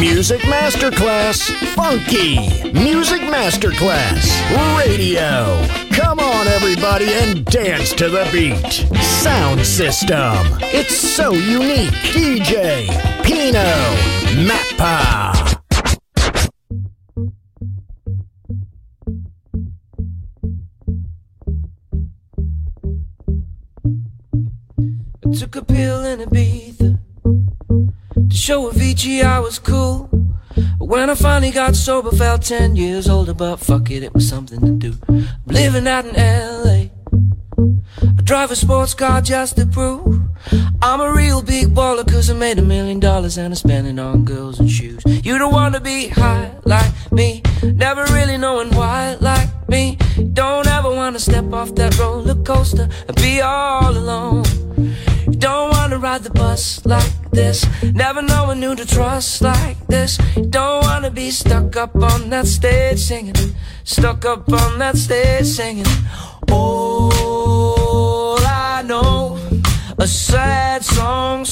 Music Masterclass Funky Music Masterclass Radio. Come on, everybody, and dance to the beat. Sound system. It's so unique. DJ Pino Mappa. I took a pill and a to show Avicii I was cool. But when I finally got sober, felt 10 years older, but fuck it, it was something to do. I'm living out in LA. I drive a sports car just to prove I'm a real big baller cause I made a million dollars and I spent it on girls and shoes. You don't wanna be high like me, never really knowing why like me. Don't ever wanna step off that roller coaster and be all alone. Don't wanna ride the bus like this, never knowing who to trust like this. Don't wanna be stuck up on that stage singing, stuck up on that stage singing. All I know are sad songs,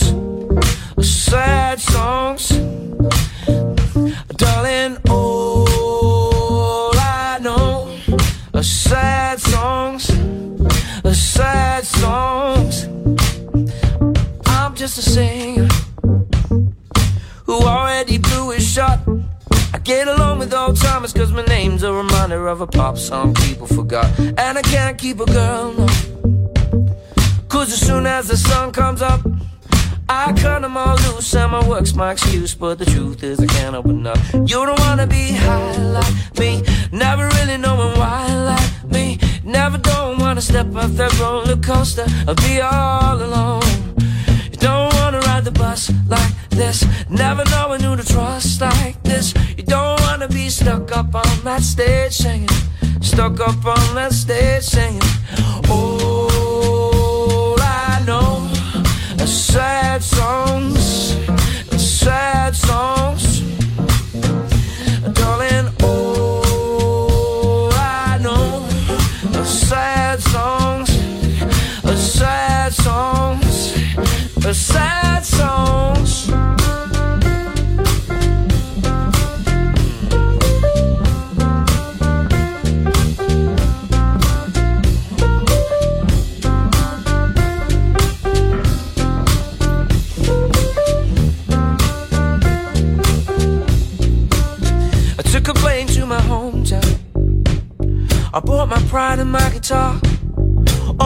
sad songs. I'm just who already blew his shot. I get along with old timers cause my name's a reminder of a pop song people forgot. And I can't keep a girl, no. Cause as soon as the sun comes up, I cut them all loose and my work's my excuse. But the truth is, I can't open up. You don't wanna be high like me, never really knowing why like me. Never don't wanna step off that roller coaster or be all alone. Don't wanna ride the bus like this, never knowing who to trust like this. You don't wanna be stuck up on that stage singing, stuck up on that stage singing. All I know are sad songs, sad songs. Sad songs. I took a plane to my hometown. I bought my pride and my guitar.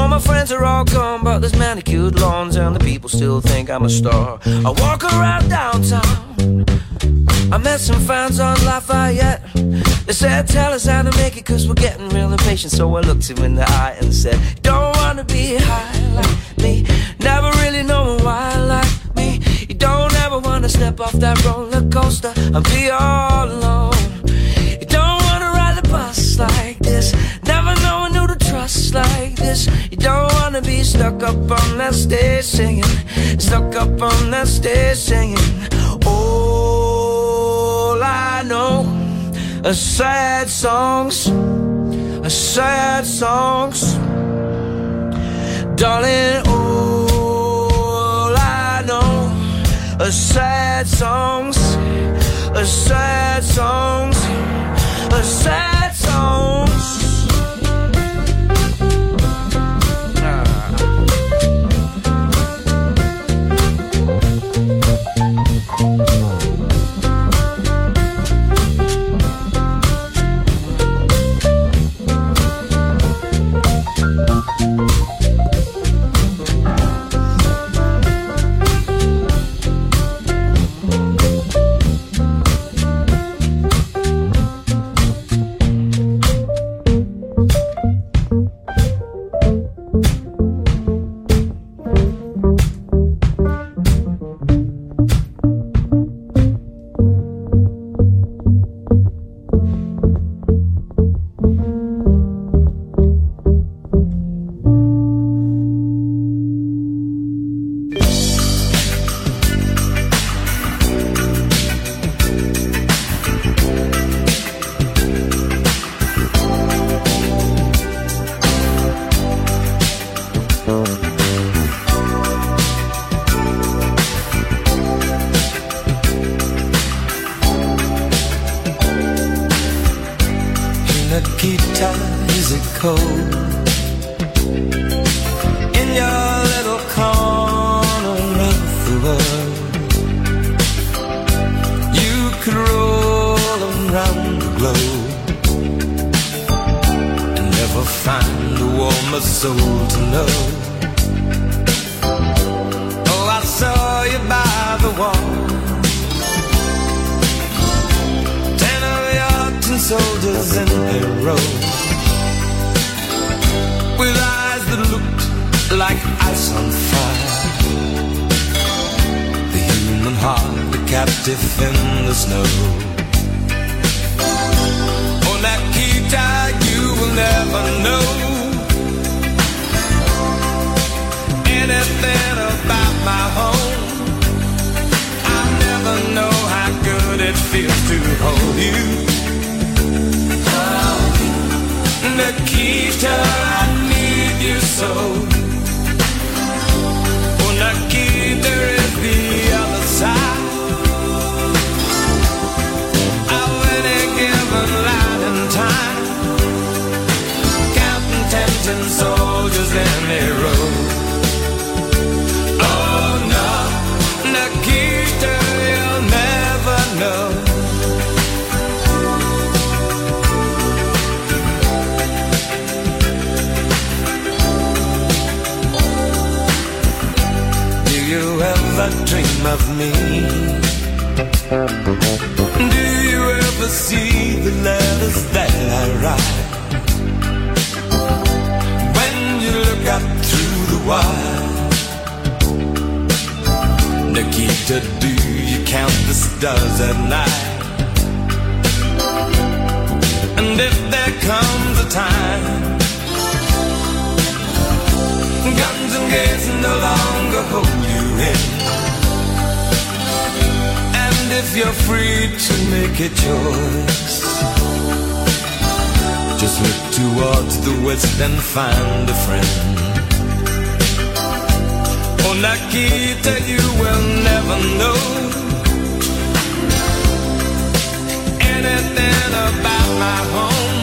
All my friends are all gone, but there's manicured lawns and the people still think I'm a star. I walk around downtown. I met some fans on Lafayette. They said, Tell us how to make it, cause we're getting real impatient. So I looked him in the eye and said, Don't wanna be high like me, never really knowing why like me. You don't ever wanna step off that roller coaster and be all up on that stage singing, stuck up on that stage singing. All I know are sad songs, are sad songs. Darling, all I know are sad songs, are sad songs, are sad songs. Cold in your little corner of the world. You could roll around the globe and never find a warmer soul to know. Oh, I saw you by the wall. Soldiers in a row ice on fire. The human heart, a captive in the snow. Oh, Nikita, you will never know anything about my home. I never know how good it feels to hold you. Oh, Nikita, I need you so. Nikita is the other side of me? Do you ever see the letters that I write? When you look up through the wire, Nikita, do you count the stars at night? And if there comes a time Guns and gates no longer hold you in. You're free to make a choice, just look towards the west and find a friend. Oh, Nikita, you will never know anything about my home.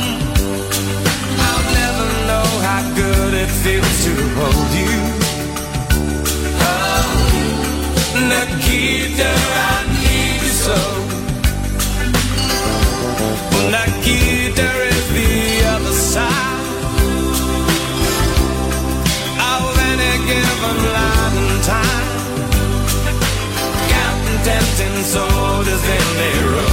I'll never know how good it feels to hold you. Oh, Nikita, tempting soldiers in their row.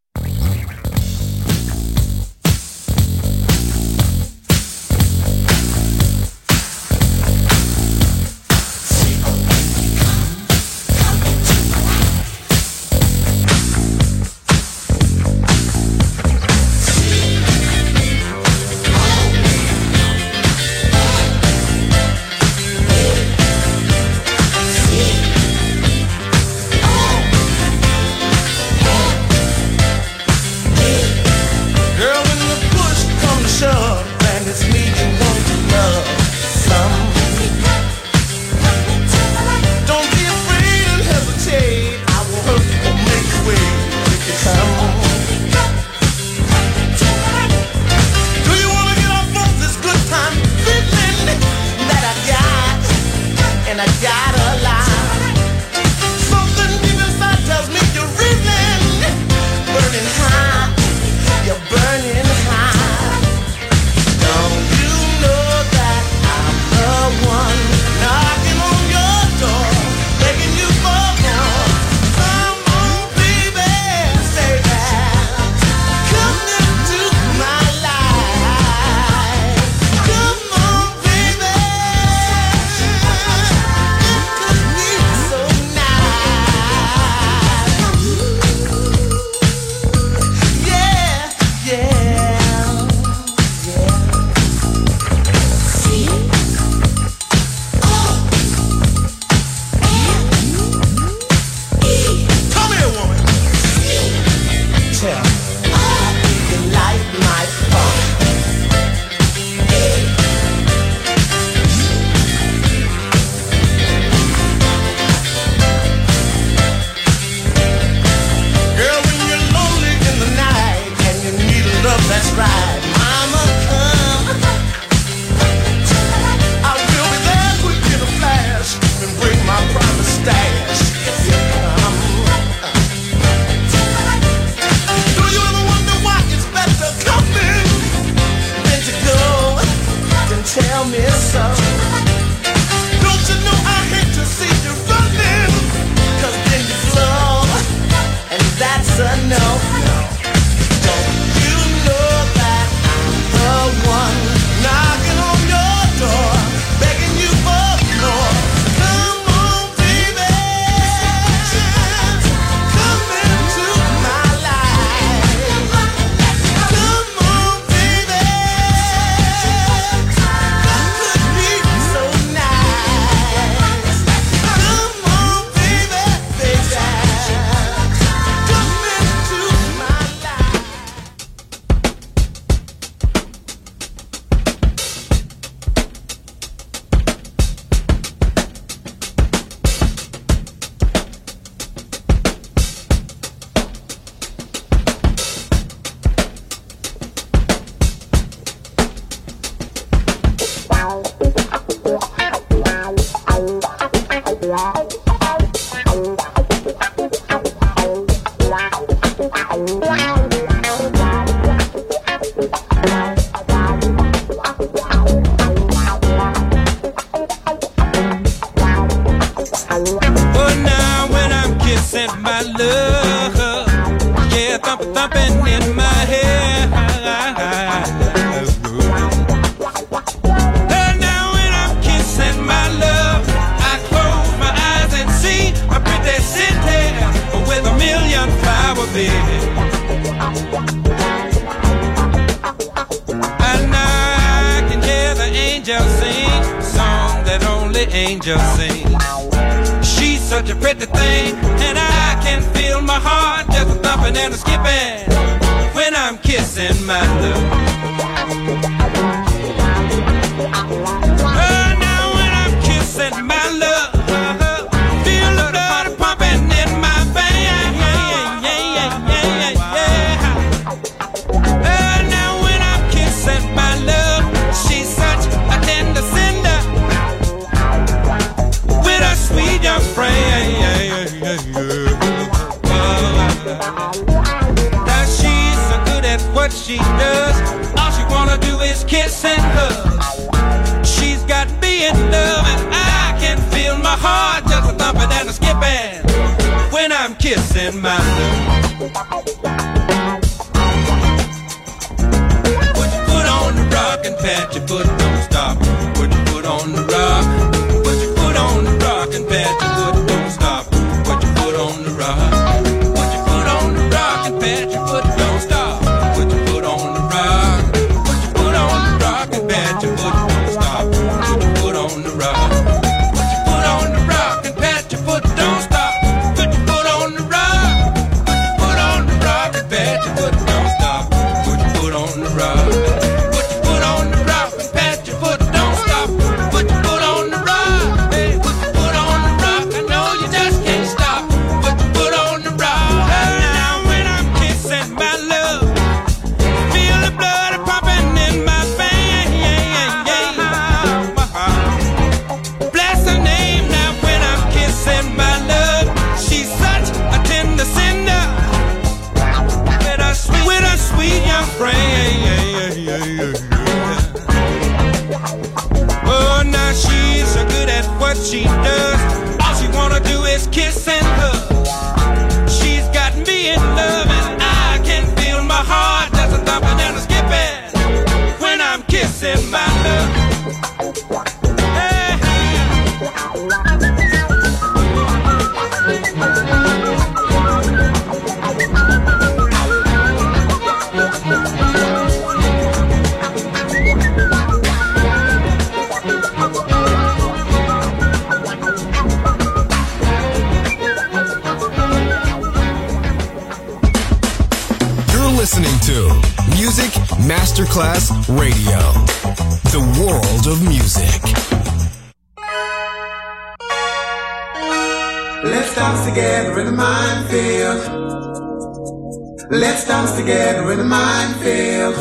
Let's dance together in the minefield.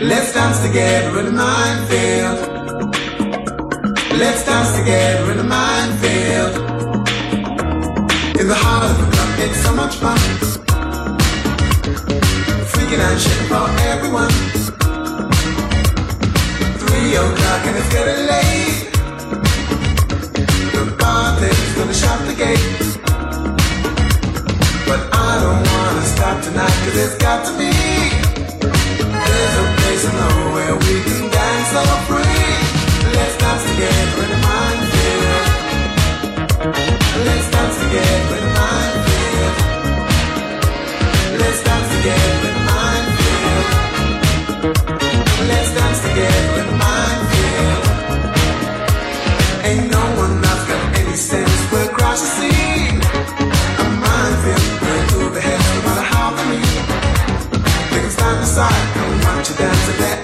Let's dance together in the minefield. Let's dance together in the minefield. In the heart of the club, it's so much fun. Freaking out shit for everyone. Three o'clock and it's getting late. The bartender's gonna shut the gate. But I don't wanna stop tonight, cause it's got to be. There's a place I know where we can dance so free. Let's dance together in the minefield. Let's dance together in the minefield. Let's dance together in the minefield. that.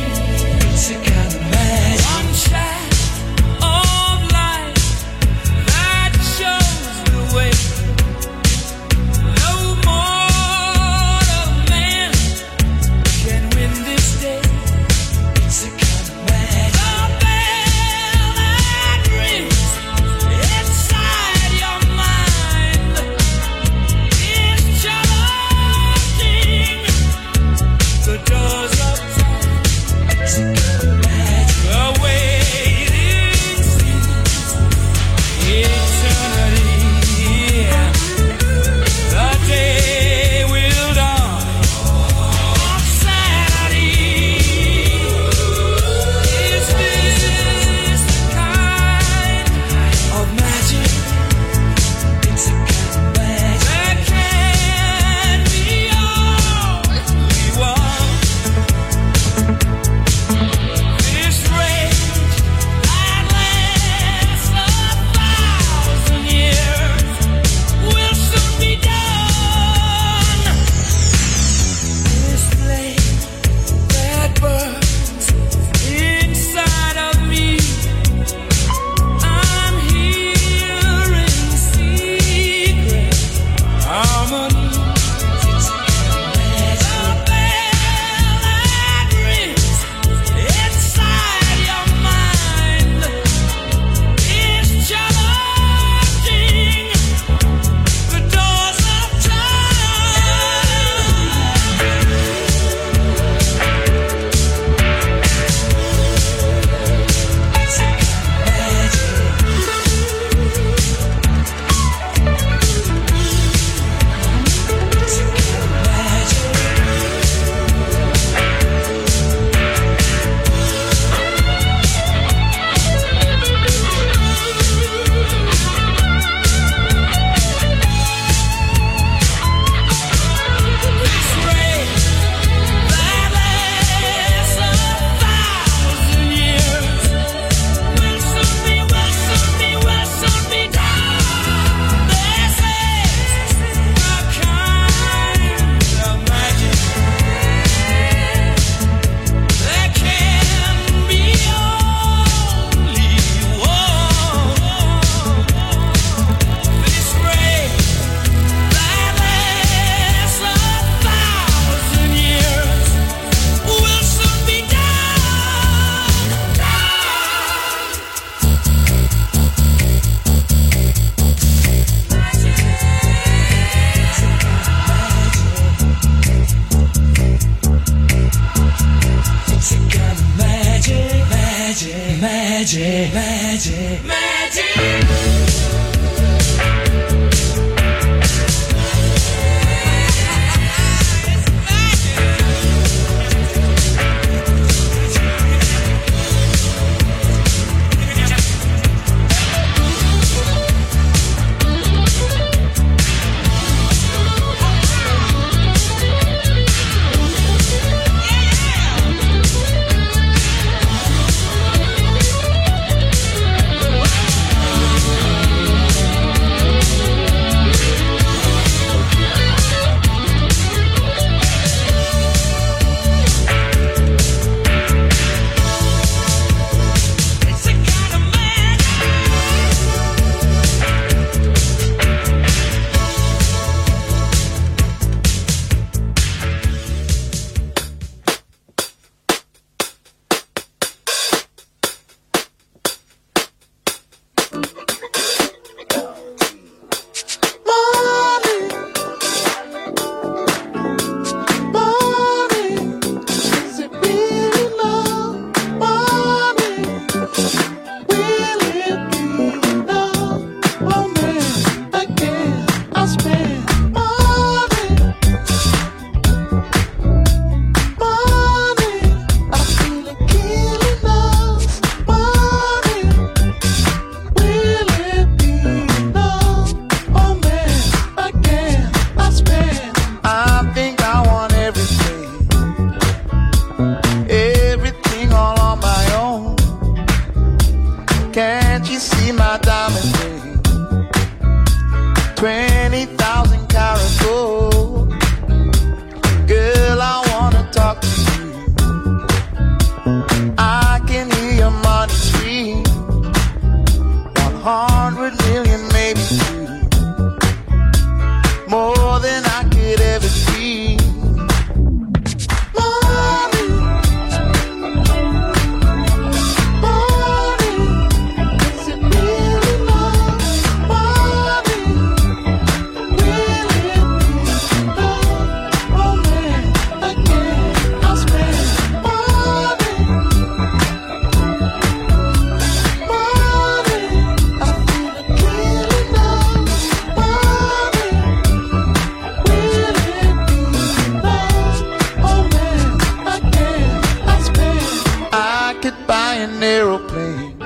adopted by an aeroplane.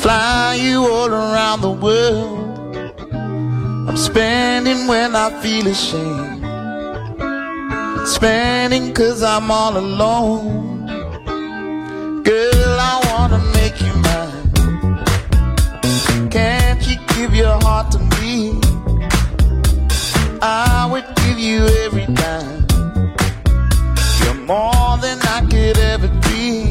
Fly you all around the world. I'm spending when I feel ashamed. Spending cause I'm all alone. Girl, I wanna make you mine. Can't you give your heart to me? I would give you every dime. You're more than I could ever feel.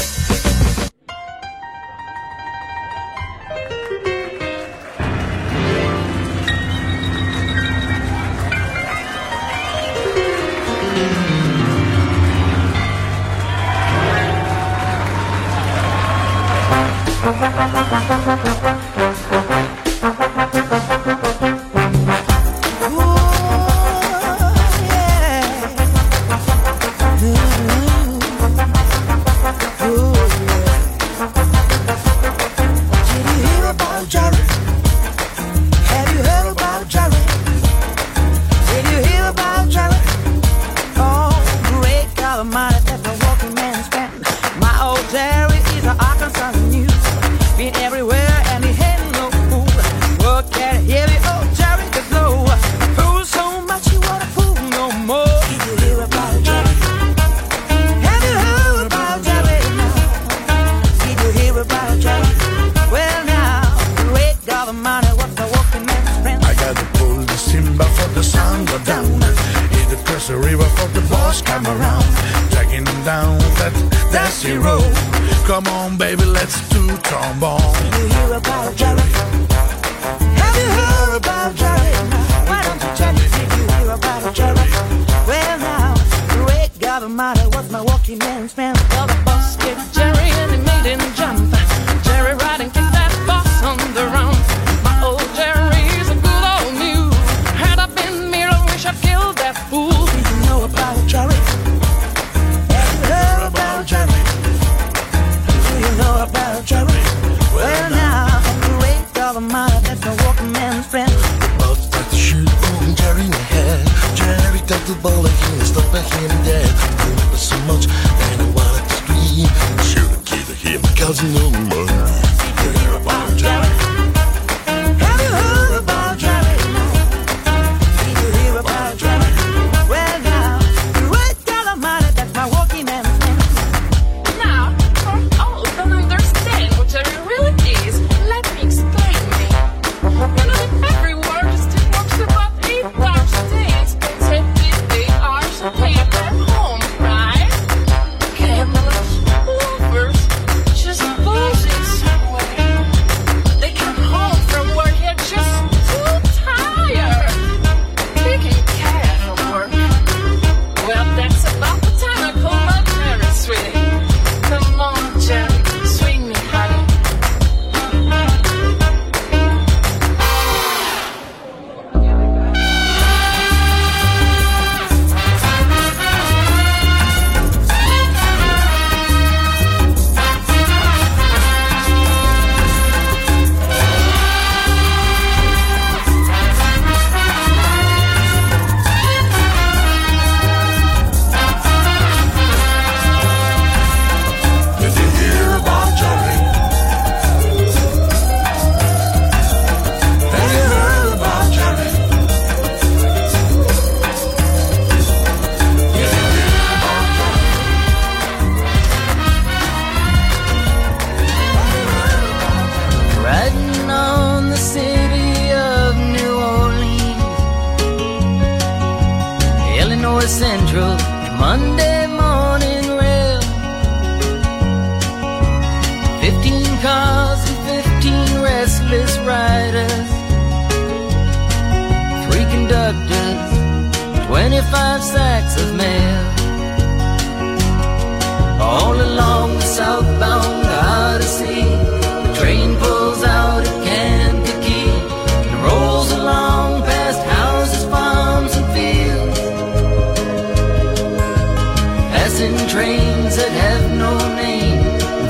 trains that have no name,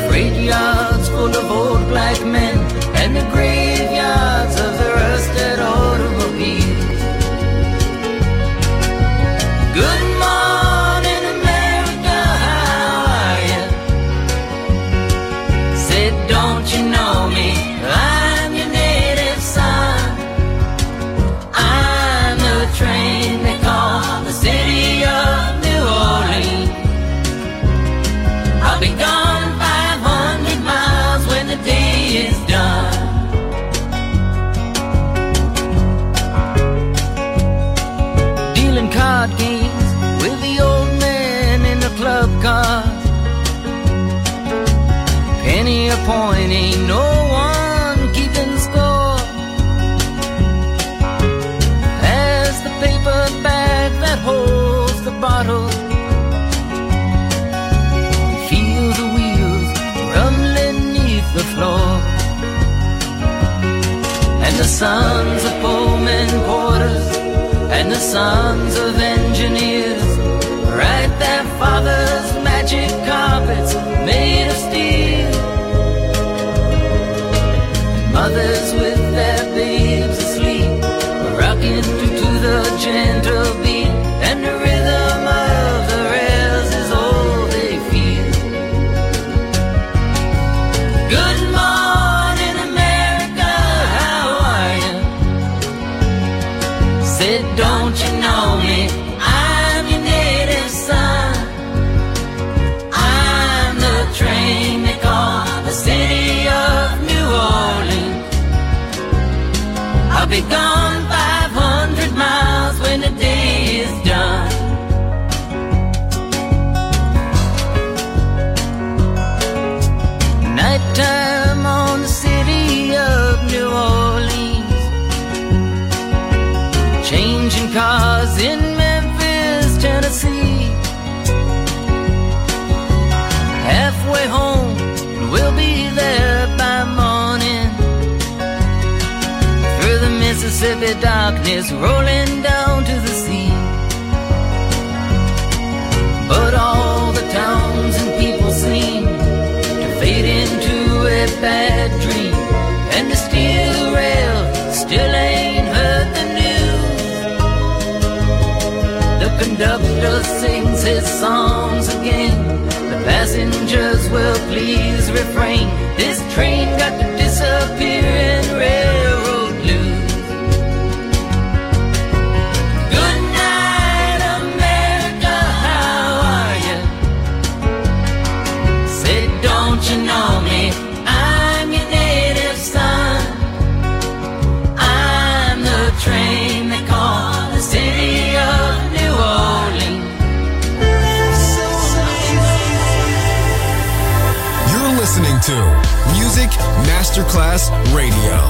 freight yards full of old black men and the gray. sons of gone. the darkness rolling down to the sea. But all the towns and people seem to fade into a bad dream. And the steel rail still ain't heard the news. The conductor sings his songs again. The passengers will please refrain. This train got to Masterclass Radio.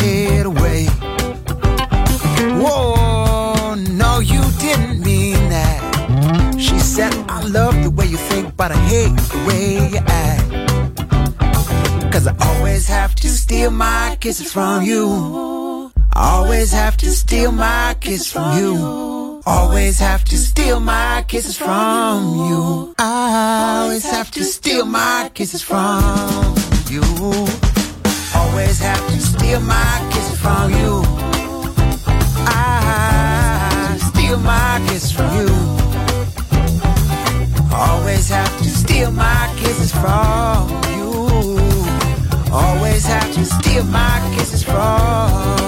head away. Whoa, no, you didn't mean that. She said, I love the way you think, but I hate the way you act. Cause I always have to steal my kisses from you. I always have to steal my kisses from you. Always have to steal my kisses from you. I always have to steal my kisses from you always have to steal my kiss from you. I steal my kiss from you. Always have to steal my kisses from you. Always have to steal my kisses from you.